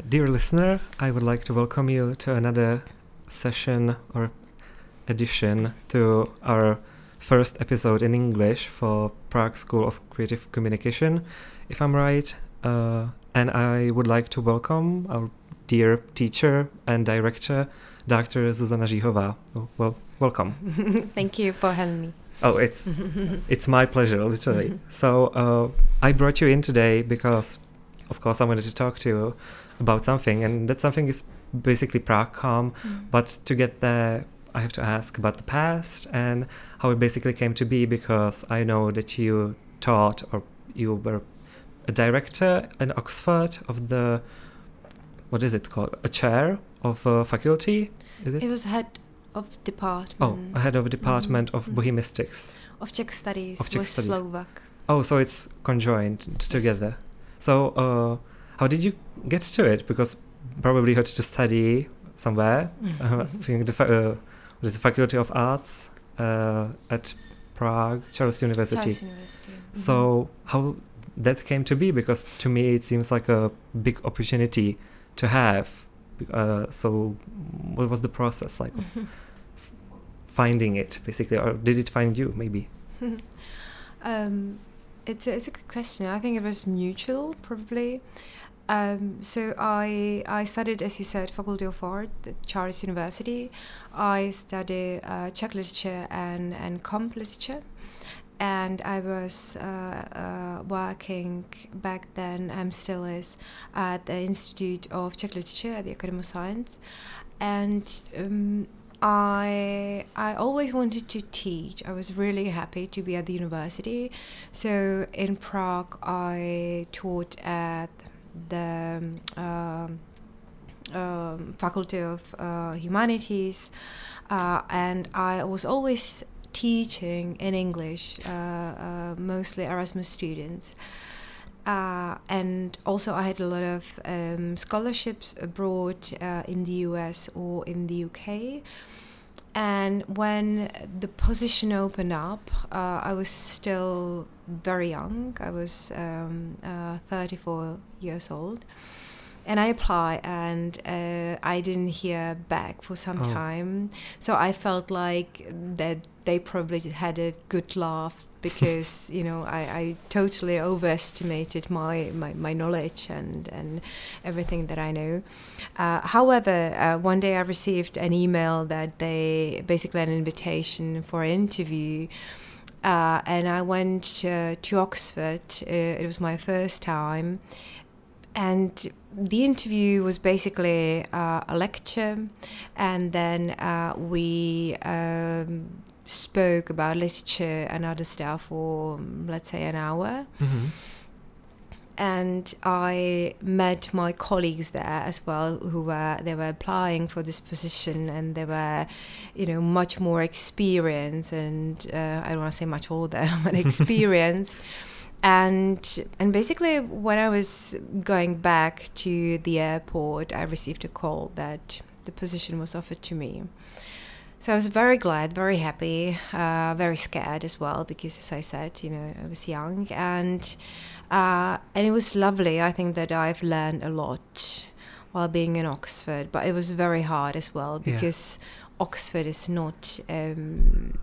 Uh, dear listener, I would like to welcome you to another session or edition to our first episode in English for Prague School of Creative Communication, if I'm right. Uh, and I would like to welcome our dear teacher and director, Dr. Zuzana Říhová. Oh, well, welcome. Thank you for having me. Oh, it's it's my pleasure, literally. so uh, I brought you in today because, of course, I wanted to talk to you about something, and that something is basically Pracom. Mm. But to get there, I have to ask about the past and how it basically came to be, because I know that you taught or you were a director in Oxford of the what is it called? A chair of a faculty? Is it? It was head of department. Oh, a head of a department mm. of mm. Bohemistics. Of Czech studies. Of Czech studies. Slovak. Oh, so it's conjoined yes. together. So, uh, how did you get to it? Because probably you had to study somewhere. uh, I think the uh, the Faculty of Arts uh, at Prague Charles University. Charles University. Mm-hmm. So how that came to be? Because to me it seems like a big opportunity to have. Uh, so what was the process like of finding it basically, or did it find you maybe? um, it's a, it's a good question. I think it was mutual, probably. Um, so I I studied, as you said, Faculty of Art at Charles University. I studied uh, Czech literature and and comp literature, and I was uh, uh, working back then. I'm still is at the Institute of Czech Literature at the Academy of Science, and um, I I always wanted to teach. I was really happy to be at the university. So in Prague, I taught at the um, um, Faculty of uh, Humanities, uh, and I was always teaching in English, uh, uh mostly Erasmus students. Uh, and also, I had a lot of um, scholarships abroad uh, in the US or in the UK. And when the position opened up, uh, I was still very young. I was um, uh, 34 years old. And I applied, and uh, I didn't hear back for some oh. time. So I felt like that they probably had a good laugh because you know I, I totally overestimated my, my, my knowledge and, and everything that I know. Uh, however, uh, one day I received an email that they basically an invitation for an interview. Uh, and I went uh, to Oxford. Uh, it was my first time, and the interview was basically uh, a lecture, and then we um, spoke about literature and other stuff for let's say an hour. Mm-hmm. And I met my colleagues there as well, who were they were applying for this position, and they were, you know, much more experienced, and uh, I don't want to say much older, but experienced. and and basically, when I was going back to the airport, I received a call that the position was offered to me. So I was very glad, very happy, uh, very scared as well because, as I said, you know, I was young and uh, and it was lovely. I think that I've learned a lot while being in Oxford, but it was very hard as well because yeah. Oxford is not. Um,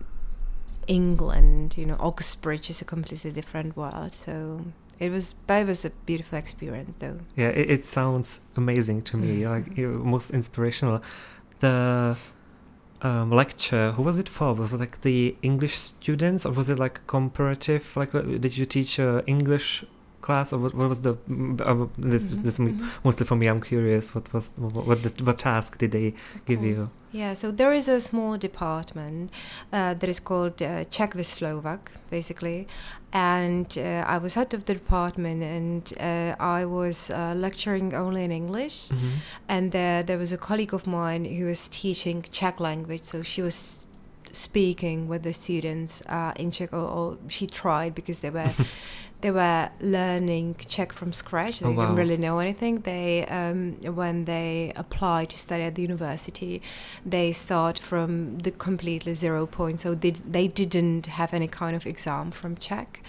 England, you know, Oxbridge is a completely different world. So it was, but it was a beautiful experience, though. Yeah, it, it sounds amazing to me, like most inspirational. The um, lecture, who was it for? Was it like the English students, or was it like comparative? Like, uh, did you teach uh, English class, or what, what was the? Uh, this, mm-hmm. this mm-hmm. mostly for me. I'm curious. What was what what, the, what task did they give you? Yeah, so there is a small department uh, that is called uh, Czech with Slovak, basically, and uh, I was head of the department, and uh, I was uh, lecturing only in English, mm-hmm. and there there was a colleague of mine who was teaching Czech language, so she was speaking with the students uh, in Czech, or, or, she tried because they were they were learning Czech from scratch. They oh, wow. didn't really know anything. They um, when they apply to study at the university, they start from the completely zero point. So they they didn't have any kind of exam from Czech.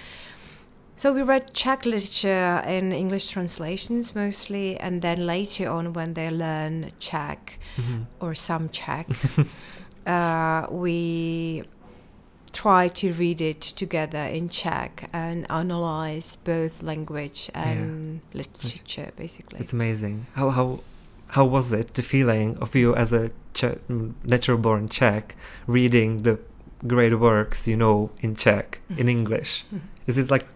So we read Czech literature in English translations mostly, and then later on, when they learn Czech Mhm. or some Czech, uh, we try to read it together in Czech and analyze both language and literature, basically. It's amazing. How how how was it the feeling of you as a che- natural born Czech reading the great works you know in Czech in Mhm. English? Mhm. Is it like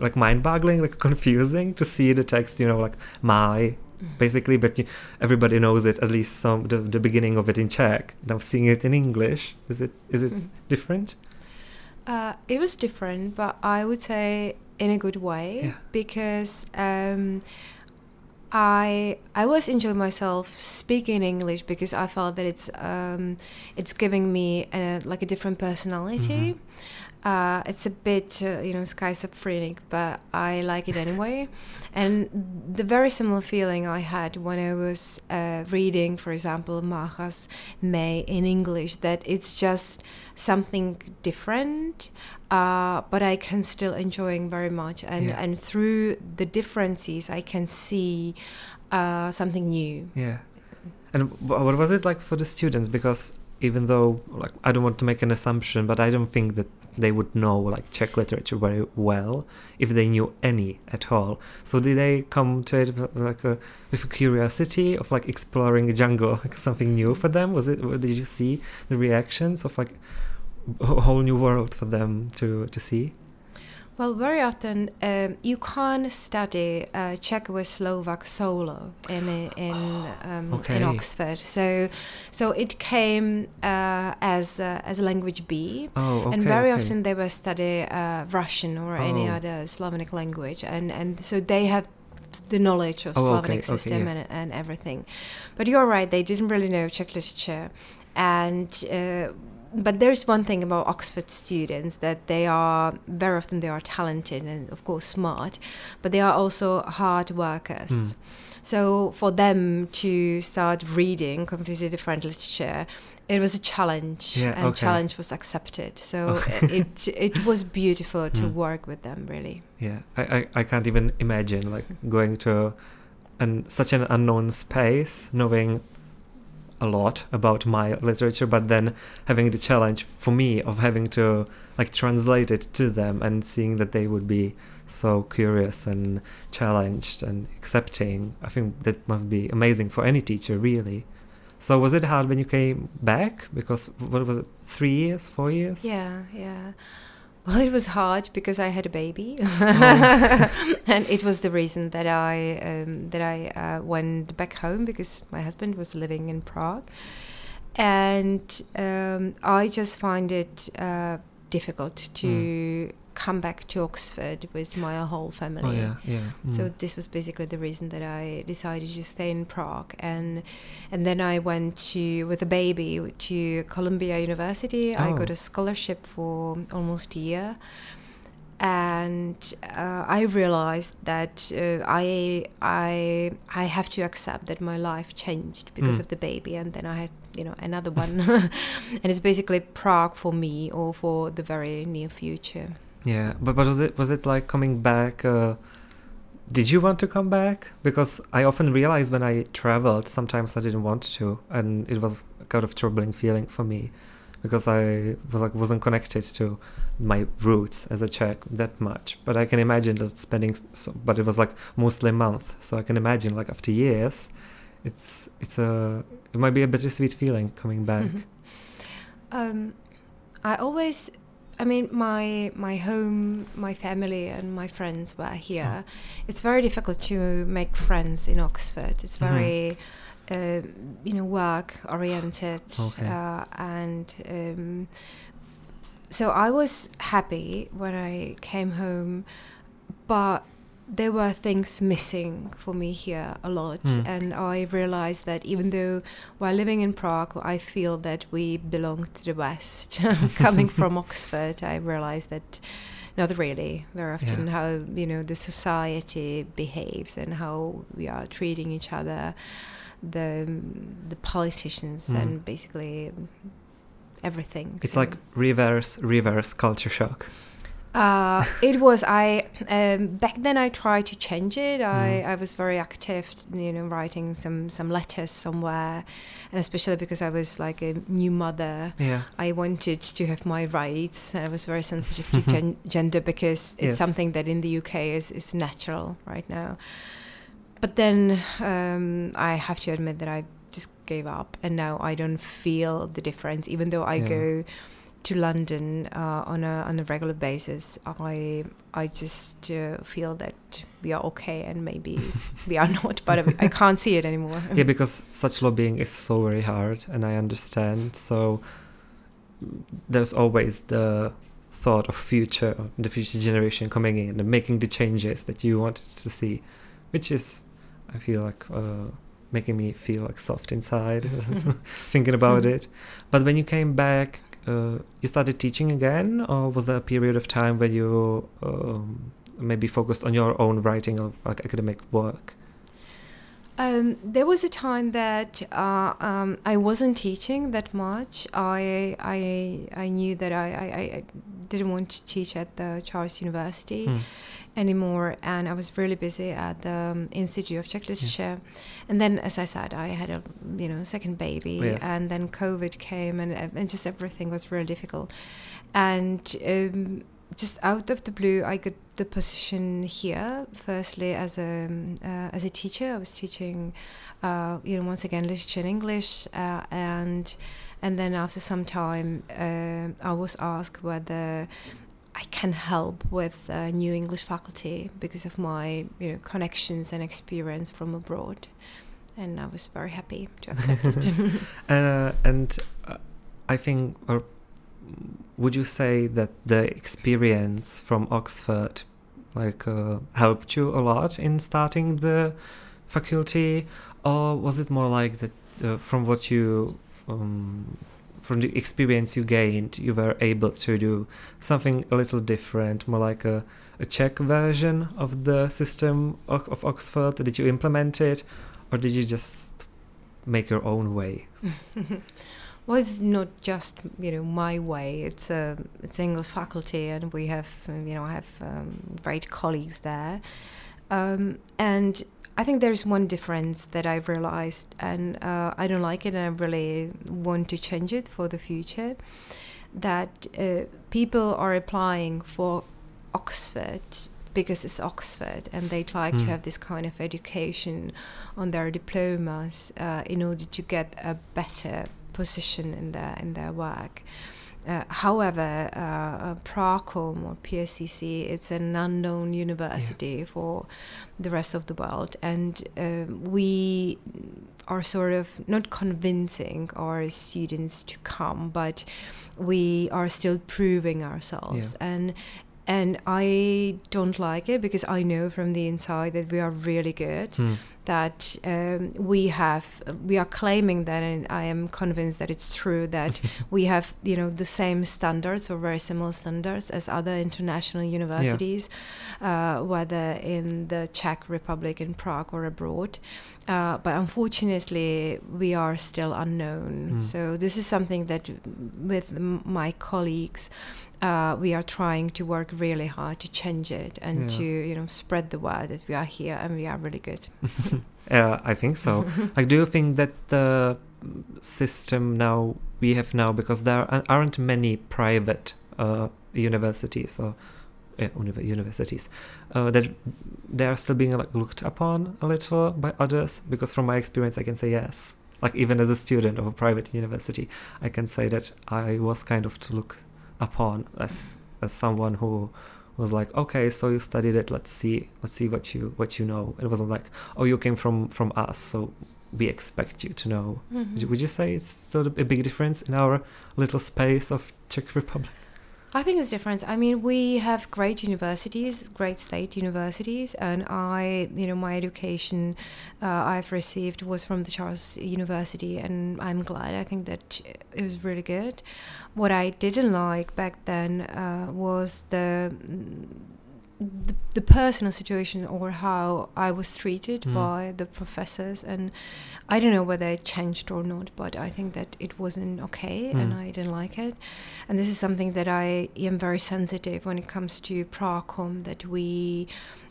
like mind boggling, like confusing to see the text, you know, like my Mm. Basically, but you, everybody knows it at least some the, the beginning of it in Czech. Now seeing it in English, is it is it Mhm. different? Uh, it was different, but I would say in a good way Yeah. because um, I I was enjoying myself speaking English because I felt that it's um, it's giving me a, like a different personality. Mhm. Uh, it's a bit uh, you know schizophrenic, but I like it anyway. and the very similar feeling I had when I was uh, reading, for example, Macha's May in English, that it's just something different, uh, but I can still enjoying very much, and Yeah. and through the differences, I can see uh, something new. Yeah. And what was it like for the students? Because even though, like, I don't want to make an assumption, but I don't think that they would know like Czech literature very well if they knew any at all. So did they come to it like a, with a curiosity of like exploring a jungle, like something new for them? Was it? Did you see the reactions of like a whole new world for them to to see? Well, very often um, you can't study uh, Czech or Slovak solo in in um, Okay. in Oxford. So, so it came uh, as uh, as a language B, Oh, okay. and very okay. often they will study uh, Russian or any Oh. other Slavonic language, and and so they have the knowledge of Oh, okay, Slavonic okay, system yeah. and, and everything. But you're right; they didn't really know Czech literature, and. But there's one thing about Oxford students that they are very often they are talented and of course smart, but they are also hard workers. Mm. So for them to start reading completely different literature, it was a challenge, Yeah, and okay. challenge was accepted. So it it was beautiful to Mm. work with them, really. Yeah, I, I, I can't even imagine like going to an such an unknown space, knowing a lot about my literature, but then having the challenge for me of having to like translate it to them and seeing that they would be so curious and challenged and accepting. I think that must be amazing for any teacher, really. So was it hard when you came back? Because what was it, three years, four years? Yeah, yeah. Well, it was hard because I had a baby, Oh. and it was the reason that I um, that I uh, went back home because my husband was living in Prague, and um, I just find it uh, difficult to come back to Oxford with my whole family. Oh yeah, yeah. So mm. this was basically the reason that I decided to stay in Prague, and and then I went to with a baby to Columbia University. I Oh. got a scholarship for almost a year, and uh, I realized that uh, I I I have to accept that my life changed because Mm. of the baby, and then I had you know another one, and it's basically Prague for me or for the very near future. Yeah, but, but was it was it like coming back? Uh, did you want to come back? Because I often realize when I traveled, sometimes I didn't want to, and it was kind of troubling feeling for me, because I was like wasn't connected to my roots as a Czech that much. But I can imagine that spending, so, but it was like mostly a month, so I can imagine like after years, it's it's a it might be a bittersweet feeling coming back. Um, I always, I mean, my my home, my family, and my friends were here. It's very difficult to make friends in Oxford. It's Mhm. very, uh, you know, work oriented, Okay. uh, and um, so I was happy when I came home, but there were things missing for me here a lot Mm. and i realized that even though while living in prague i feel that we belong to the west coming from oxford i realized that not really very often Yeah. how you know the society behaves and how we are treating each other the the politicians Mm. and basically everything It's So- like reverse reverse culture shock. Uh, it was I um, back then. I tried to change it. I, Mm. I was very active, you know, writing some some letters somewhere, and especially because I was like a new mother. Yeah. I wanted to have my rights. I was very sensitive to gen- gender because it's Yes. something that in the UK is, is natural right now. But then um, I have to admit that I just gave up, and now I don't feel the difference. Even though I Yeah. go to London uh, on a on a regular basis, I I just uh, feel that we are okay, and maybe we are not. But I, can't see it anymore. yeah because such lobbying is so very hard and i understand so there's always the thought of future the future generation coming in and making the changes that you wanted to see which is i feel like uh, making me feel like soft inside thinking about it but when you came back you started teaching again or was there a period of time where you um, maybe focused on your own writing or like academic work Um, there was a time that uh, um, I wasn't teaching that much. I I I knew that I, I, I didn't want to teach at the Charles University Hmm. anymore, and I was really busy at the um, Institute of Czech Literature. And then, as I said, I had a you know second baby, yes. and then COVID came, and and just everything was really difficult. And um, just out of the blue, I got the position here. Firstly, as a um, uh, as a teacher, I was teaching, uh, you know, once again literature and English, uh, and and then after some time, uh, I was asked whether I can help with new English faculty because of my you know connections and experience from abroad, and I was very happy to accept it. Uh, and uh, I think, or would you say that the experience from Oxford, like, uh, helped you a lot in starting the faculty, or was it more like that uh, from what you, um, from the experience you gained, you were able to do something a little different, more like a, a Czech version of the system of, of Oxford? Did you implement it, or did you just make your own way? Well, it's not just you know my way. It's a it's English faculty, and we have um, you know I have um, great colleagues there, um, and I think there's one difference that I've realized, and uh, I don't like it, and I really want to change it for the future. That uh, people are applying for Oxford because it's Oxford, and they'd like to Hmm. have this kind of education on their diplomas uh, in order to get a better position in their in their work. Uh, however, uh, uh, Pracom or PSCC, it's an unknown university for the rest of the world, and um we are sort of not convincing our students to come, but we are still proving ourselves and. And I don't like it because I know from the inside that we are really good Hmm. That um, we have we are claiming that and i am convinced that it's true that we have you know the same standards or very similar standards as other international universities uh, whether in the czech republic in prague or abroad. Uh, but unfortunately we are still unknown. Mm. so this is something that with m- my colleagues uh, we are trying to work really hard to change it and Yeah. to you know spread the word that we are here and we are really good Uh, I think so. like, do you think that the system now we have now because there aren't many private uh, universities or uh, universities uh, that they are still being like looked upon a little by others? Because from my experience, I can say yes. Like even as a student of a private university, I can say that I was kind of to look upon as as someone who was like, okay, so you studied it. Let's see, let's see what you what you know. It wasn't like, oh, you came from from us, so we expect you to know. Would, mm-hmm. you, would you say it's still a big difference in our little space of Czech Republic? I think it's different. I mean, we have great universities, great state universities, and I, you know, my education uh, I've received was from the Charles University, and I'm glad. I think that it was really good. What I didn't like back then uh, was the the, the personal situation or how I was treated Mm. by the professors, and I don't know whether it changed or not, but I think that it wasn't okay, and Mm. I didn't like it. And this is something that I am very sensitive when it comes to Pracom that we.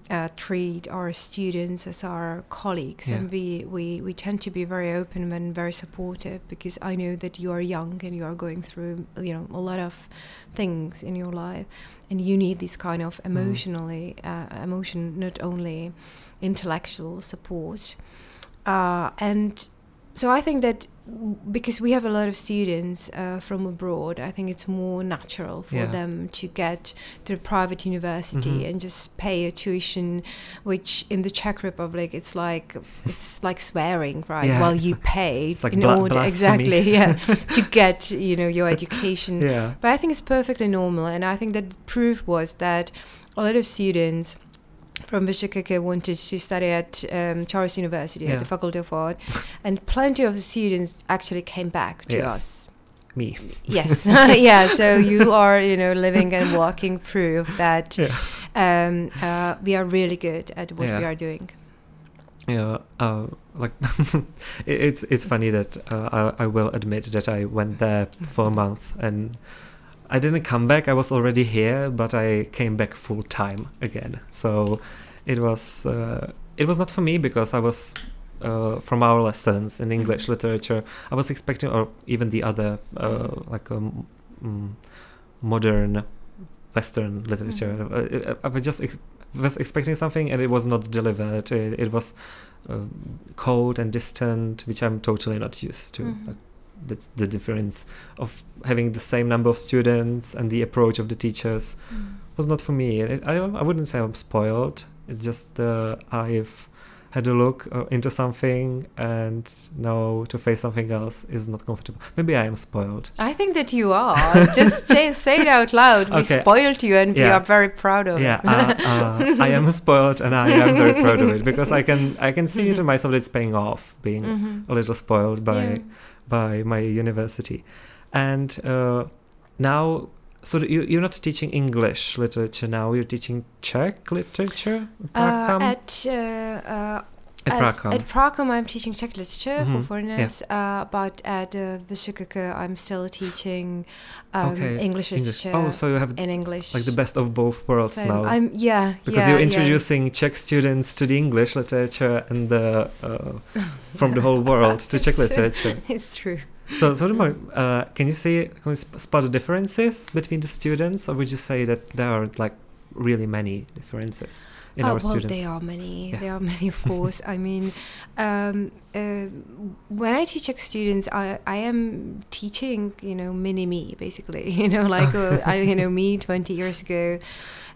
Uh, treat our students as our colleagues, Yeah. and we, we, we tend to be very open and very supportive because I know that you are young and you are going through you know a lot of things in your life, and you need this kind of emotionally uh, emotion not only intellectual support. Uh, and so i think that because we have a lot of students uh, from abroad i think it's more natural for Yeah. them to get to a private university Mhm. and just pay a tuition which in the czech republic it's like it's like swearing right Yeah, you pay it's like in bla- order exactly yeah to get you know your education Yeah. but I think it's perfectly normal, and I think that the proof was that a lot of students from Vishakeke wanted to study at um, Charles University Yeah. at the Faculty of Art, and plenty of the students actually came back to Yeah. us. Me. Yes, yeah. So you are, you know, living and walking proof that Yeah. um, uh, we are really good at what we are doing. Yeah, uh, like it's it's funny that uh, I, I will admit that I went there for a month and I didn't come back. I was already here, but I came back full time again. So it was uh, it was not for me because I was uh, from our lessons in English literature. I was expecting, or even the other uh, like um, modern Western literature. Uh, I, I was just ex- was expecting something and it was not delivered. It, it was uh, cold and distant, which I'm totally not used to. Mhm. Like, that's the difference of having the same number of students and the approach of the teachers was not for me. It, I I wouldn't say I'm spoiled. It's just uh, I've had a look uh, into something and now to face something else is not comfortable. Maybe I am spoiled. I think that you are. Just say, say it out loud. We Okay. spoiled you, and we are very proud of yeah, it. uh, uh, I am spoiled and I am very proud of it because I can I can see it in myself. that It's paying off being Mhm. a little spoiled by Yeah. By my university, and uh, now. So you, you're not teaching English literature now. You're teaching Czech literature. Uh, at uh, uh, At Pracom. At Pracom, I'm teaching Czech literature Mhm, for foreigners, uh, but at uh, I'm still teaching um, Okay, English English. literature Oh, so you have in English. like the best of both worlds So now. I'm yeah because yeah, you're yeah. introducing Czech students to the English literature and the uh, from the whole world to Czech true. literature. it's true. So, so uh, can you see, can you sp- spot the differences between the students, or would you say that there are like really many differences in oh, our well, students? there are many. Yeah. There are many, of course. I mean, um, uh, when I teach Czech students, I, I am teaching, you know, mini me, basically. You know, like uh, I, you know, me 20 years ago,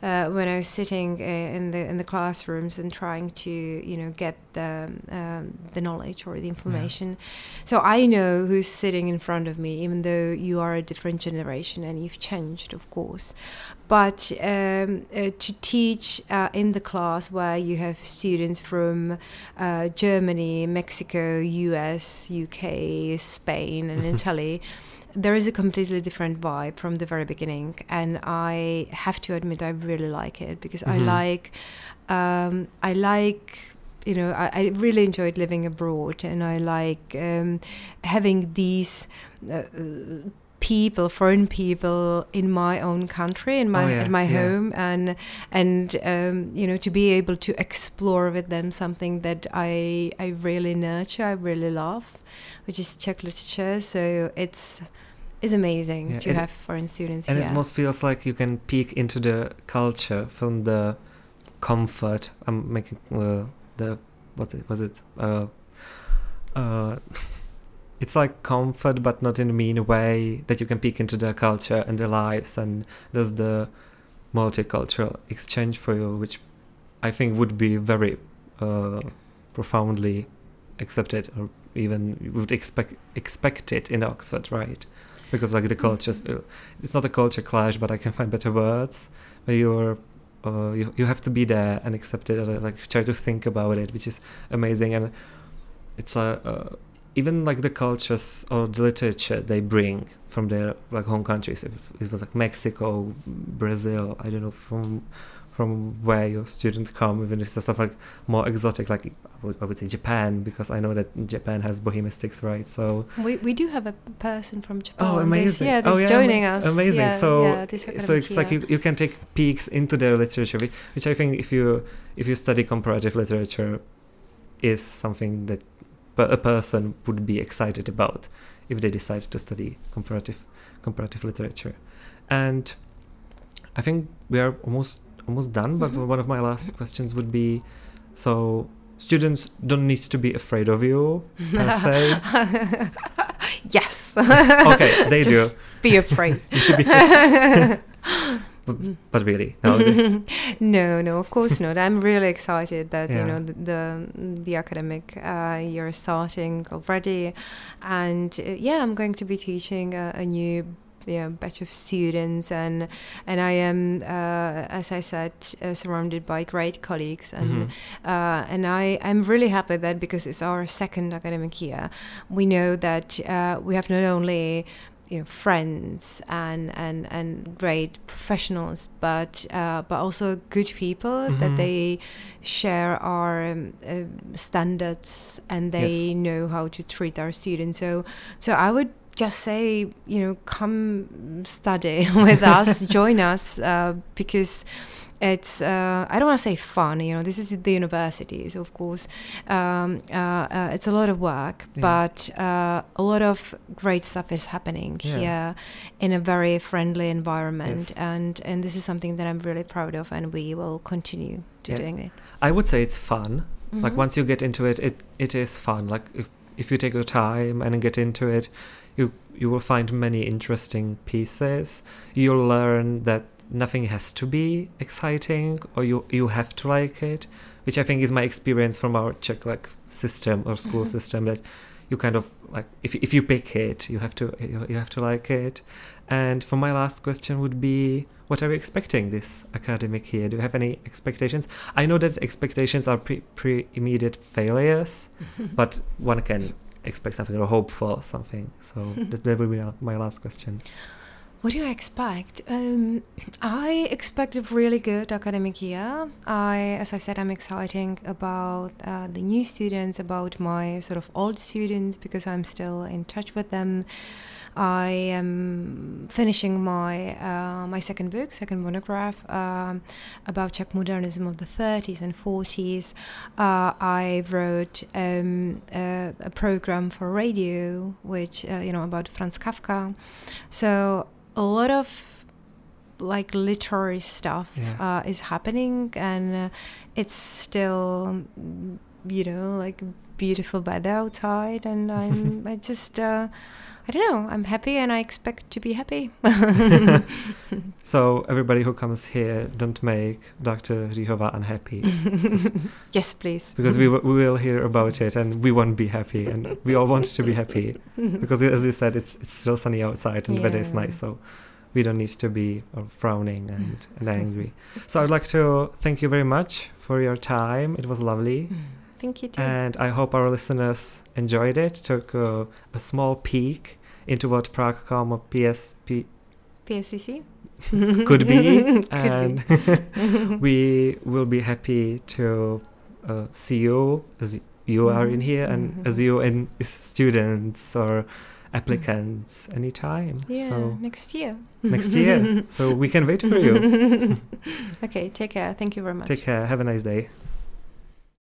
uh, when I was sitting uh, in the in the classrooms and trying to, you know, get the um, the knowledge or the information. So I know who's sitting in front of me, even though you are a different generation and you've changed, of course but um, uh, to teach uh, in the class where you have students from uh, Germany, Mexico, US, UK, Spain, and Italy, there is a completely different vibe from the very beginning. And I have to admit, I really like it because I Mhm. like, um, I like. You know, I, I really enjoyed living abroad, and I like um, having these uh, people, foreign people in my own country, in my Oh, yeah, in my yeah. home, and and um, you know to be able to explore with them something that I I really nurture, I really love, which is Czech literature. So it's it's amazing Yeah, to have foreign students here. and here. it almost feels like you can peek into the culture from the comfort. I'm making uh, the what was it? Uh, uh, it's like comfort, but not in a mean way. That you can peek into their culture and their lives, and there's the multicultural exchange for you, which I think would be very uh, profoundly accepted, or even would expect expect it in Oxford, right? Because like the culture, still, it's not a culture clash, but I can find better words where you're. Uh, you, you have to be there and accept it, or like try to think about it, which is amazing. And it's like uh, even like the cultures or the literature they bring from their like home countries. If it was like Mexico, Brazil, I don't know from from where your students come, even if it's stuff like more exotic, like I would, I would say Japan, because I know that Japan has bohemistics, right? So we, we do have a person from Japan. oh, amazing! yeah, oh, yeah, joining us. Amazing. Yeah, so yeah, so it's like you, you can take peeks into their literature, which I think if you if you study comparative literature, is something that a person would be excited about if they decide to study comparative comparative literature, and I think we are almost almost done. But Mhm. one of my last questions would be, so students don't need to be afraid of you per se. yes. Okay, they do. Just Be afraid. but, but really, no. no, no, of course not. I'm really excited that Yeah. you know the the, the academic uh, year is starting already, and uh, yeah, I'm going to be teaching a, a new yeah, batch of students, and and I am, uh, as I said, uh, surrounded by great colleagues, and Mhm. uh, and I I'm really happy that because it's our second academic year, we know that uh, we have not only you know friends and and and great professionals but uh, but also good people Mhm. that they share our um, uh, standards and they Yes. know how to treat our students so so I would just say you know come study with us join us uh, because it's uh, I don't want to say fun you know this is the university so of course um, uh, uh, it's a lot of work Yeah. but uh, a lot of great stuff is happening Yeah. here in a very friendly environment Yes. and and this is something that I'm really proud of and we will continue to Yeah. doing it I would say it's fun. Like Mhm. once you get into it, it it is fun. Like if if you take your time and get into it, you you will find many interesting pieces. You'll learn that nothing has to be exciting or you you have to like it, which I think is my experience from our Czech like system or school Mhm. system that you kind of like if if you pick it, you have to you, you have to like it. And for my last question would be what are you expecting this academic year? Do you have any expectations? I know that expectations are pre, pre immediate failures, but one can expect something or hope for something. So that will be my last question. What do I expect? Um, I expect a really good academic year. I, as I said, I'm exciting about uh, the new students, about my sort of old students because I'm still in touch with them. I am finishing my uh, my second book, second monograph um, about Czech modernism of the 30s and 40s. Uh, I wrote um, a, a program for radio, which uh, you know about Franz Kafka. So a lot of like literary stuff Yeah. uh, is happening, and uh, it's still, you know, like beautiful weather outside, and I'm I just. Uh, I don't know. I'm happy, and I expect to be happy. So everybody who comes here, don't make Dr. Říhová unhappy yes, please. because we, w- we will hear about it and we won't be happy and we all want to be happy because as you said, it's it's still sunny outside and the weather is nice. So we don't need to be uh, frowning and, and angry. So I'd like to thank you very much for your time. It was lovely. Thank you too. And I hope our listeners enjoyed it, took a, a small peek into what Prague or PSP PSCC could be. Could and be. we will be happy to uh, see you as you are in here and as Mhm. you and students or applicants anytime. yeah, So next year. next year. so we can wait for you. okay, take care. Thank you very much. Take care. Have a nice day.